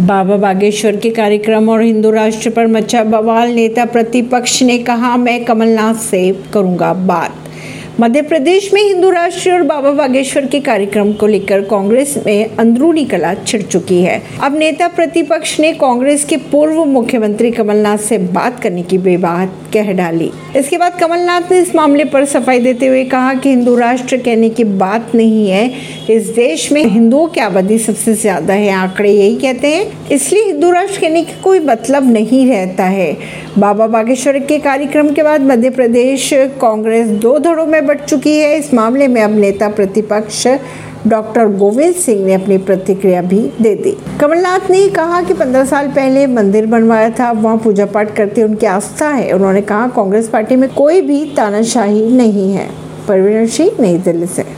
बाबा बागेश्वर के कार्यक्रम और हिंदू राष्ट्र पर मचा बवाल, नेता प्रतिपक्ष ने कहा, मैं कमलनाथ से करूँगा बात। मध्य प्रदेश में हिंदू राष्ट्र और बाबा बागेश्वर के कार्यक्रम को लेकर कांग्रेस में अंदरूनी कला छिड़ चुकी है। अब नेता प्रतिपक्ष ने कांग्रेस के पूर्व मुख्यमंत्री कमलनाथ से बात करने की बेबात कह डाली। इसके बाद कमलनाथ ने इस मामले पर सफ़ाई देते हुए कहा कि हिंदू राष्ट्र कहने की बात नहीं है इस देश में हिंदुओं की आबादी सबसे ज़्यादा है, आंकड़े यही कहते हैं। इसलिए हिंदू राष्ट्र कहने की कोई मतलब नहीं रहता है। बाबा बागेश्वर के कार्यक्रम के बाद मध्य प्रदेश कांग्रेस दो धड़ों में बढ़ चुकी है। इस मामले में अब नेता प्रतिपक्ष डॉक्टर गोविंद सिंह ने अपनी प्रतिक्रिया भी दे दी। कमलनाथ ने कहा कि 15 साल पहले मंदिर बनवाया था वहाँ पूजा पाठ करते उनकी आस्था है। उन्होंने कहा, कांग्रेस पार्टी में कोई भी तानाशाही नहीं है। परवीन सिंह, नई दिल्ली से।